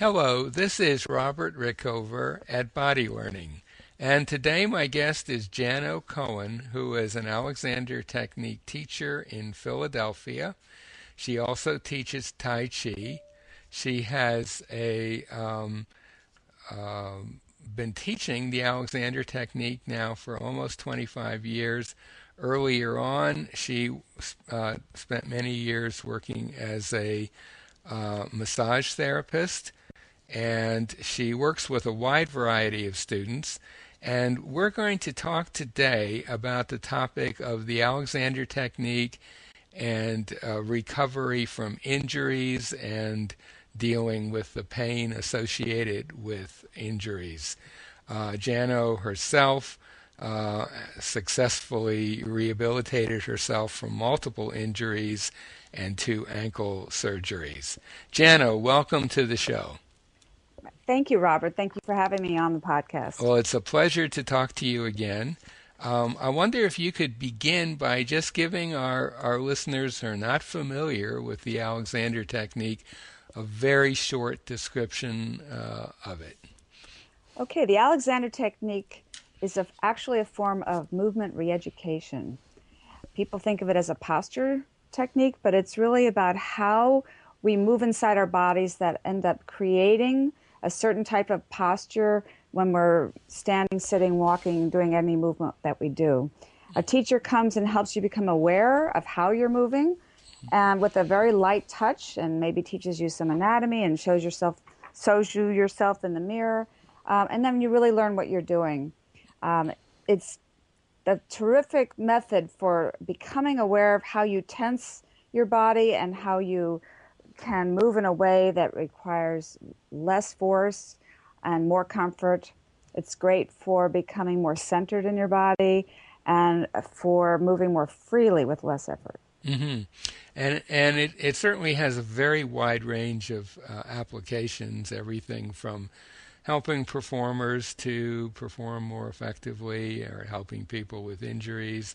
Hello, this is Robert Rickover at Body Learning, and today my guest is Jano Cohen, who is an Alexander Technique teacher in Philadelphia. She also teaches Tai Chi. She has a um, uh, been teaching the Alexander Technique now for almost 25 years. Earlier on, she uh, spent many years working as a uh, massage therapist and she works with a wide variety of students. And we're going to talk today about the topic of the Alexander Technique and uh, recovery from injuries and dealing with the pain associated with injuries. Uh, Jano herself uh, successfully rehabilitated herself from multiple injuries and two ankle surgeries. Jano, welcome to the show. Thank you, Robert. Thank you for having me on the podcast. Well, it's a pleasure to talk to you again. Um, I wonder if you could begin by just giving our, our listeners who are not familiar with the Alexander technique a very short description uh, of it. Okay, the Alexander technique is a, actually a form of movement reeducation. People think of it as a posture technique, but it's really about how we move inside our bodies that end up creating a certain type of posture when we're standing, sitting, walking, doing any movement that we do. A teacher comes and helps you become aware of how you're moving and with a very light touch and maybe teaches you some anatomy and shows yourself shows you yourself in the mirror um, and then you really learn what you're doing um, it's the terrific method for becoming aware of how you tense your body and how you can move in a way that requires less force and more comfort. It's great for becoming more centered in your body and for moving more freely with less effort. Mm-hmm. And and it, it certainly has a very wide range of uh, applications, everything from helping performers to perform more effectively or helping people with injuries,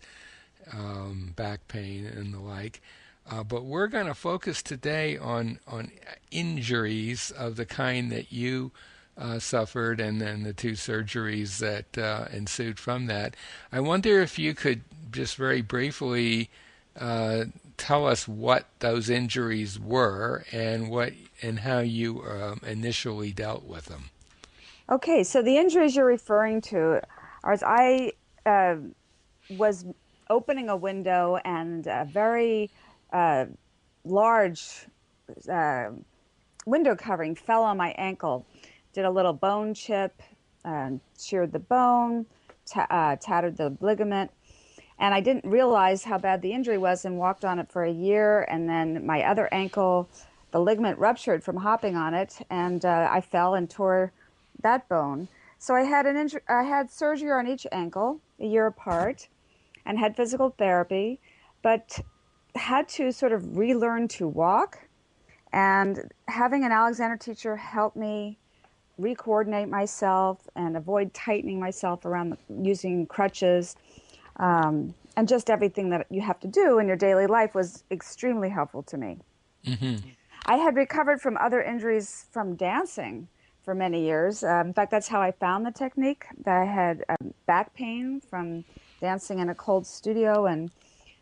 um, back pain, and the like. Uh, but we're going to focus today on on injuries of the kind that you uh, suffered, and then the two surgeries that uh, ensued from that. I wonder if you could just very briefly uh, tell us what those injuries were and what and how you um, initially dealt with them. Okay, so the injuries you're referring to are as I uh, was opening a window and a very uh, large uh, window covering fell on my ankle. Did a little bone chip, uh, sheared the bone, t- uh, tattered the ligament. And I didn't realize how bad the injury was and walked on it for a year. And then my other ankle, the ligament ruptured from hopping on it. And uh, I fell and tore that bone. So I had an injury, I had surgery on each ankle a year apart and had physical therapy. But had to sort of relearn to walk, and having an Alexander teacher help me recoordinate myself and avoid tightening myself around the, using crutches. Um, and just everything that you have to do in your daily life was extremely helpful to me. Mm-hmm. I had recovered from other injuries from dancing for many years. Uh, in fact, that's how I found the technique. That I had um, back pain from dancing in a cold studio and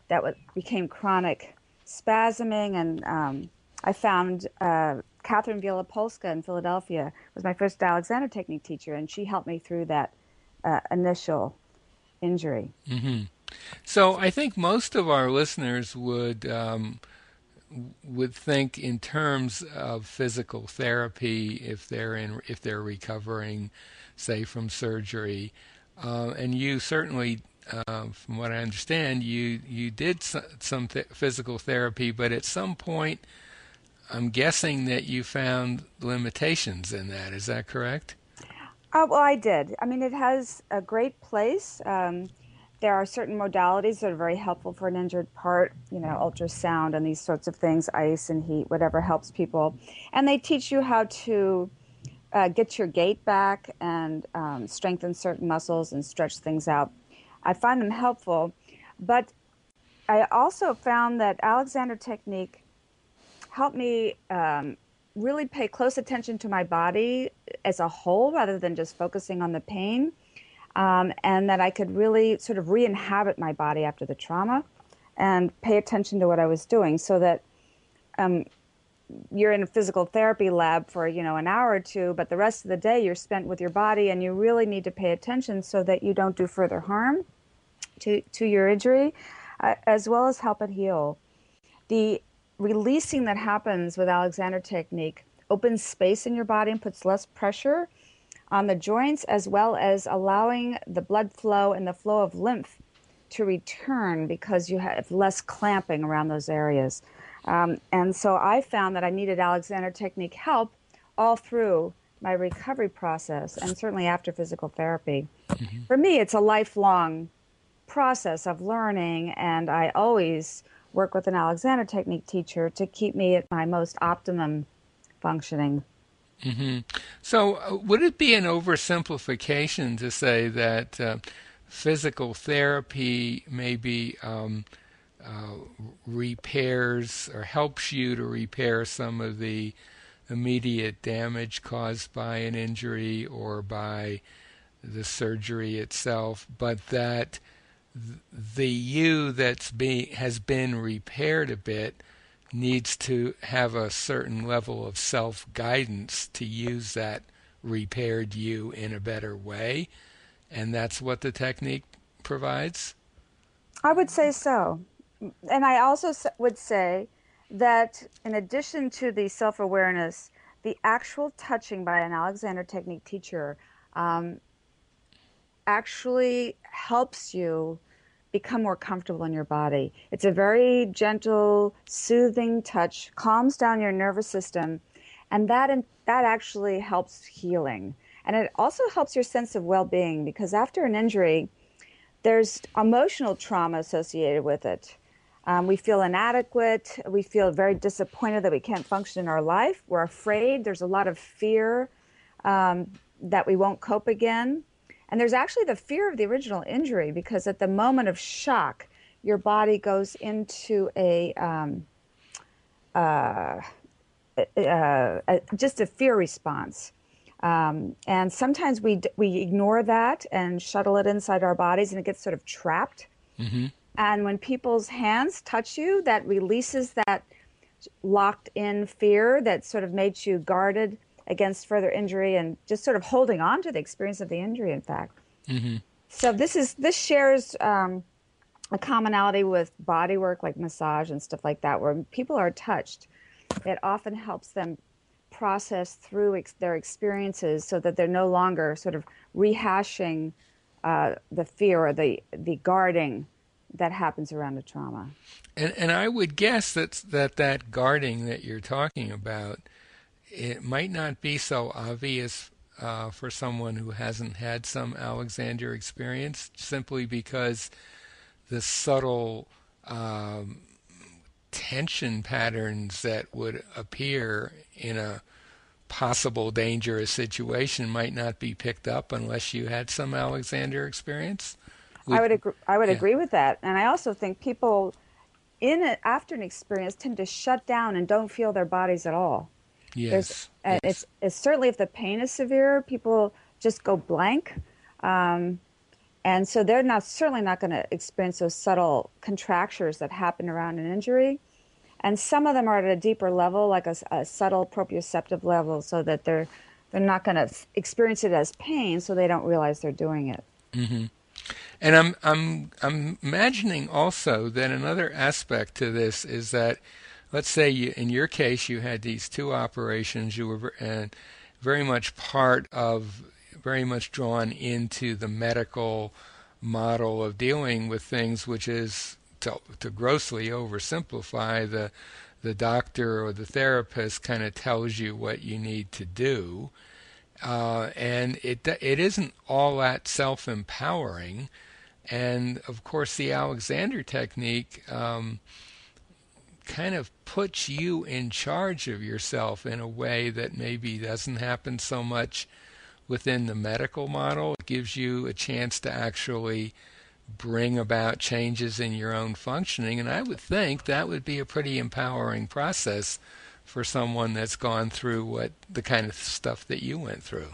that became chronic spasming. And um, I found uh, Catherine Polska in Philadelphia was my first Alexander Technique teacher, and she helped me through that uh, initial injury. Mm-hmm. So I think most of our listeners would um, would think in terms of physical therapy if they're in if they're recovering, say from surgery, uh, and you certainly uh, from what I understand, you you did some th- physical therapy, but at some point, I'm guessing that you found limitations in that. Is that correct? Uh, well, I did. I mean, it has a great place. Um, there are certain modalities that are very helpful for an injured part, you know, ultrasound and these sorts of things, ice and heat, whatever helps people. And they teach you how to uh, get your gait back and um, strengthen certain muscles and stretch things out. I find them helpful. But I also found that Alexander technique helped me um, really pay close attention to my body as a whole rather than just focusing on the pain. Um, and that I could really sort of re inhabit my body after the trauma and pay attention to what I was doing so that um, you're in a physical therapy lab for you know an hour or two but the rest of the day you're spent with your body and you really need to pay attention so that you don't do further harm to, to your injury uh, as well as help it heal. The releasing that happens with alexander technique opens space in your body and puts less pressure on the joints as well as allowing the blood flow and the flow of lymph to return because you have less clamping around those areas um, and so I found that I needed Alexander Technique help all through my recovery process and certainly after physical therapy. Mm-hmm. For me, it's a lifelong process of learning, and I always work with an Alexander Technique teacher to keep me at my most optimum functioning. Mm-hmm. So, uh, would it be an oversimplification to say that uh, physical therapy may be um, uh, repairs or helps you to repair some of the immediate damage caused by an injury or by the surgery itself, but that the you that's being has been repaired a bit needs to have a certain level of self guidance to use that repaired you in a better way, and that's what the technique provides. I would say so and I also would say that in addition to the self awareness, the actual touching by an Alexander Technique teacher um, actually helps you become more comfortable in your body. It's a very gentle, soothing touch, calms down your nervous system, and that in, that actually helps healing. And it also helps your sense of well-being because after an injury, there's emotional trauma associated with it. Um, we feel inadequate. We feel very disappointed that we can't function in our life. We're afraid. There's a lot of fear um, that we won't cope again. And there's actually the fear of the original injury because at the moment of shock, your body goes into a, um, uh, uh, uh, just a fear response. Um, and sometimes we, we ignore that and shuttle it inside our bodies and it gets sort of trapped. Mm-hmm. And when people's hands touch you, that releases that locked in fear that sort of made you guarded against further injury and just sort of holding on to the experience of the injury, in fact. Mm-hmm. So this is this shares um, a commonality with body work like massage and stuff like that, where people are touched. It often helps them process through ex- their experiences so that they're no longer sort of rehashing uh, the fear or the the guarding that happens around a trauma. And and I would guess that that that guarding that you're talking about, it might not be so obvious uh, for someone who hasn't had some Alexander experience, simply because the subtle um, tension patterns that would appear in a possible dangerous situation might not be picked up unless you had some Alexander experience. I would agree. I would yeah. agree with that, and I also think people in it after an experience tend to shut down and don't feel their bodies at all. Yes, yes. It's, it's certainly if the pain is severe, people just go blank, um, and so they're not certainly not going to experience those subtle contractures that happen around an injury. And some of them are at a deeper level, like a, a subtle proprioceptive level, so that they're they're not going to experience it as pain, so they don't realize they're doing it. Mm-hmm. And I'm I'm I'm imagining also that another aspect to this is that, let's say you, in your case you had these two operations, you were and uh, very much part of, very much drawn into the medical model of dealing with things, which is to, to grossly oversimplify the the doctor or the therapist kind of tells you what you need to do, uh, and it it isn't all that self empowering and of course, the Alexander technique um, kind of puts you in charge of yourself in a way that maybe doesn't happen so much within the medical model. It gives you a chance to actually bring about changes in your own functioning. And I would think that would be a pretty empowering process for someone that's gone through what the kind of stuff that you went through.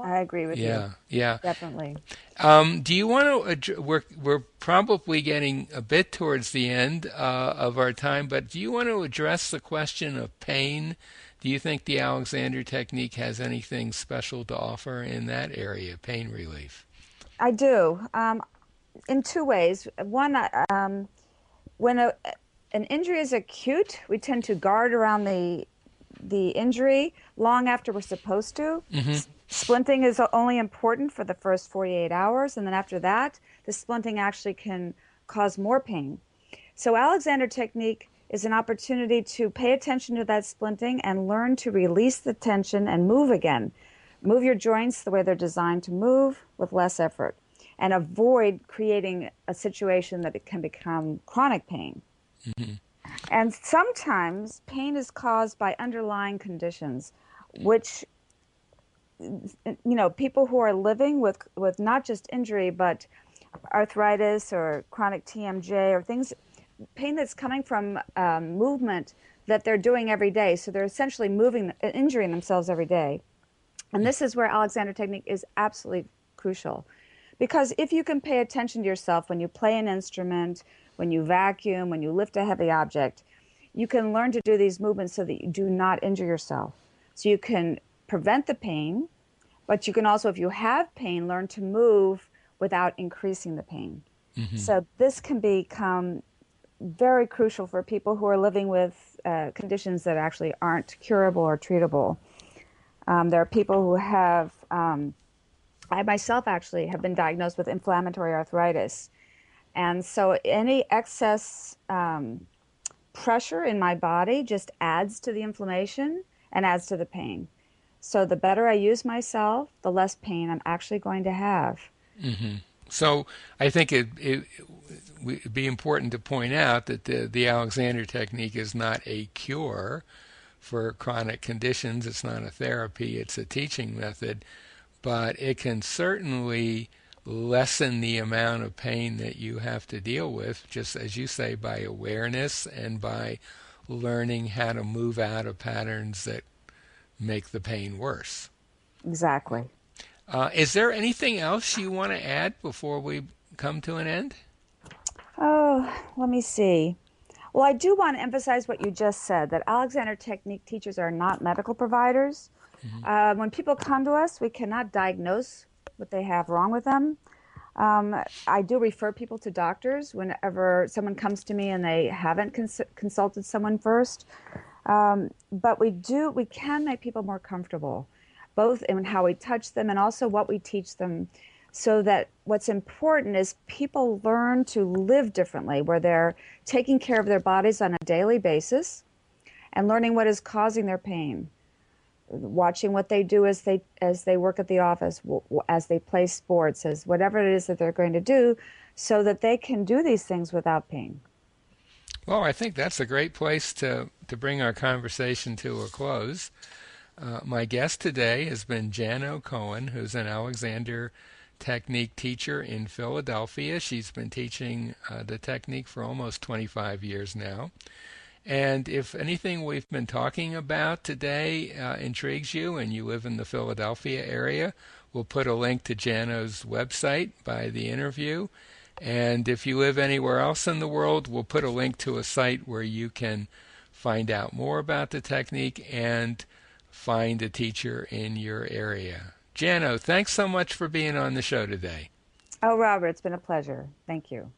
I agree with yeah, you. Yeah, yeah, Definitely. Um, do you want to? We're we're probably getting a bit towards the end uh, of our time, but do you want to address the question of pain? Do you think the Alexander technique has anything special to offer in that area, pain relief? I do. Um, in two ways. One, um, when a, an injury is acute, we tend to guard around the the injury long after we're supposed to. Mm-hmm. Splinting is only important for the first 48 hours, and then after that, the splinting actually can cause more pain. So, Alexander technique is an opportunity to pay attention to that splinting and learn to release the tension and move again. Move your joints the way they're designed to move with less effort and avoid creating a situation that it can become chronic pain. Mm-hmm. And sometimes pain is caused by underlying conditions, which you know people who are living with with not just injury but arthritis or chronic TMJ or things pain that's coming from um, movement that they're doing every day. So they're essentially moving, injuring themselves every day. And this is where Alexander technique is absolutely crucial. Because if you can pay attention to yourself when you play an instrument, when you vacuum, when you lift a heavy object, you can learn to do these movements so that you do not injure yourself. So you can prevent the pain, but you can also, if you have pain, learn to move without increasing the pain. Mm-hmm. So this can become very crucial for people who are living with uh, conditions that actually aren't curable or treatable. Um, there are people who have, um, I myself actually have been diagnosed with inflammatory arthritis. And so any excess um, pressure in my body just adds to the inflammation and adds to the pain. So the better I use myself, the less pain I'm actually going to have. Mm-hmm. So I think it, it would be important to point out that the, the Alexander technique is not a cure for chronic conditions. It's not a therapy, it's a teaching method, but it can certainly lessen the amount of pain that you have to deal with, just as you say, by awareness and by learning how to move out of patterns that make the pain worse. Exactly. Uh, is there anything else you want to add before we come to an end? Oh, let me see. Well, I do want to emphasize what you just said that Alexander Technique teachers are not medical providers. Mm-hmm. Uh, when people come to us, we cannot diagnose what they have wrong with them. Um, I do refer people to doctors whenever someone comes to me and they haven't cons- consulted someone first. Um, but we do, we can make people more comfortable, both in how we touch them and also what we teach them so that what's important is people learn to live differently where they're taking care of their bodies on a daily basis and learning what is causing their pain watching what they do as they as they work at the office as they play sports as whatever it is that they're going to do so that they can do these things without pain well i think that's a great place to to bring our conversation to a close uh, my guest today has been Jano Cohen, who's an Alexander technique teacher in Philadelphia. She's been teaching uh, the technique for almost 25 years now. And if anything we've been talking about today uh, intrigues you and you live in the Philadelphia area, we'll put a link to Jano's website by the interview. And if you live anywhere else in the world, we'll put a link to a site where you can find out more about the technique and find a teacher in your area. Jano, thanks so much for being on the show today. Oh, Robert, it's been a pleasure. Thank you.